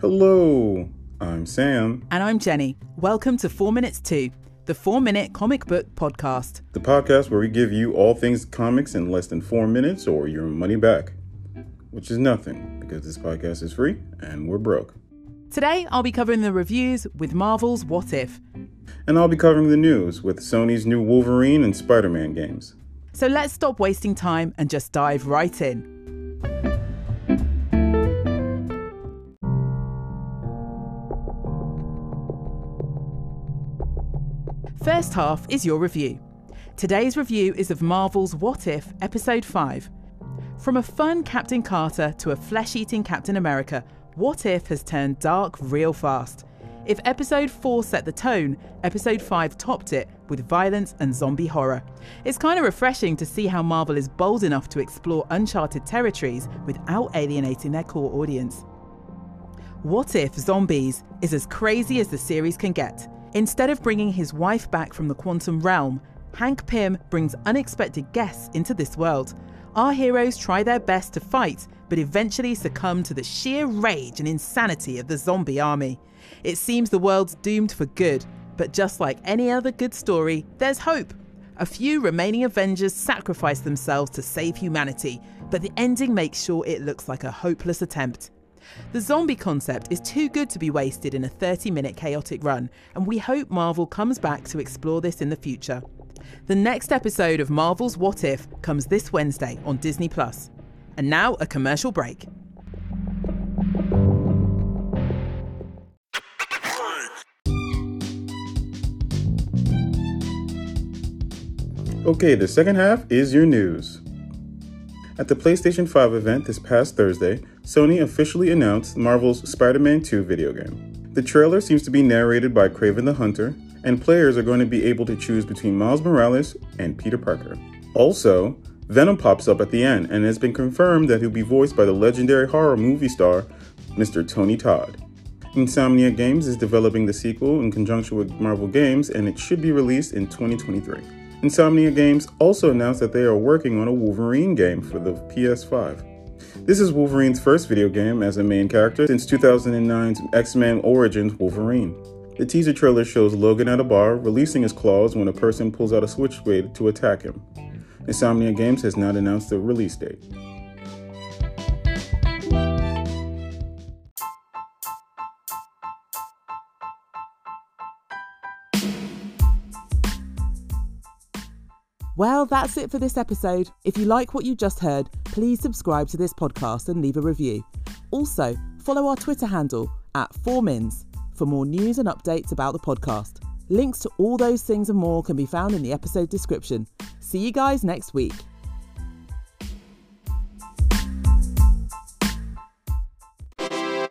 Hello, I'm Sam. And I'm Jenny. Welcome to 4 Minutes 2, the 4 Minute Comic Book Podcast. The podcast where we give you all things comics in less than four minutes or your money back. Which is nothing, because this podcast is free and we're broke. Today, I'll be covering the reviews with Marvel's What If. And I'll be covering the news with Sony's new Wolverine and Spider Man games. So let's stop wasting time and just dive right in. First half is your review. Today's review is of Marvel's What If Episode 5. From a fun Captain Carter to a flesh eating Captain America, What If has turned dark real fast. If Episode 4 set the tone, Episode 5 topped it with violence and zombie horror. It's kind of refreshing to see how Marvel is bold enough to explore uncharted territories without alienating their core audience. What If Zombies is as crazy as the series can get. Instead of bringing his wife back from the quantum realm, Hank Pym brings unexpected guests into this world. Our heroes try their best to fight, but eventually succumb to the sheer rage and insanity of the zombie army. It seems the world's doomed for good, but just like any other good story, there's hope. A few remaining Avengers sacrifice themselves to save humanity, but the ending makes sure it looks like a hopeless attempt. The zombie concept is too good to be wasted in a 30 minute chaotic run, and we hope Marvel comes back to explore this in the future. The next episode of Marvel's What If comes this Wednesday on Disney Plus. And now a commercial break. Okay, the second half is your news. At the PlayStation 5 event this past Thursday, Sony officially announced Marvel's Spider Man 2 video game. The trailer seems to be narrated by Kraven the Hunter, and players are going to be able to choose between Miles Morales and Peter Parker. Also, Venom pops up at the end and has been confirmed that he'll be voiced by the legendary horror movie star, Mr. Tony Todd. Insomniac Games is developing the sequel in conjunction with Marvel Games, and it should be released in 2023. Insomniac Games also announced that they are working on a Wolverine game for the PS5. This is Wolverine's first video game as a main character since 2009's X Men Origins Wolverine. The teaser trailer shows Logan at a bar releasing his claws when a person pulls out a switchblade to attack him. Insomniac Games has not announced the release date. Well, that's it for this episode. If you like what you just heard, please subscribe to this podcast and leave a review. Also, follow our Twitter handle at 4mins for more news and updates about the podcast. Links to all those things and more can be found in the episode description. See you guys next week.